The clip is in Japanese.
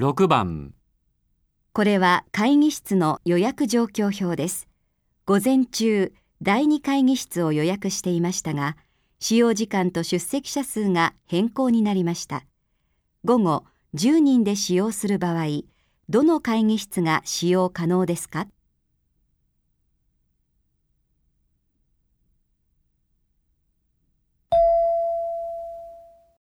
6番これは会議室の予約状況表です。午前中、第2会議室を予約していましたが、使用時間と出席者数が変更になりました。午後、10人で使用する場合、どの会議室が使用可能ですか？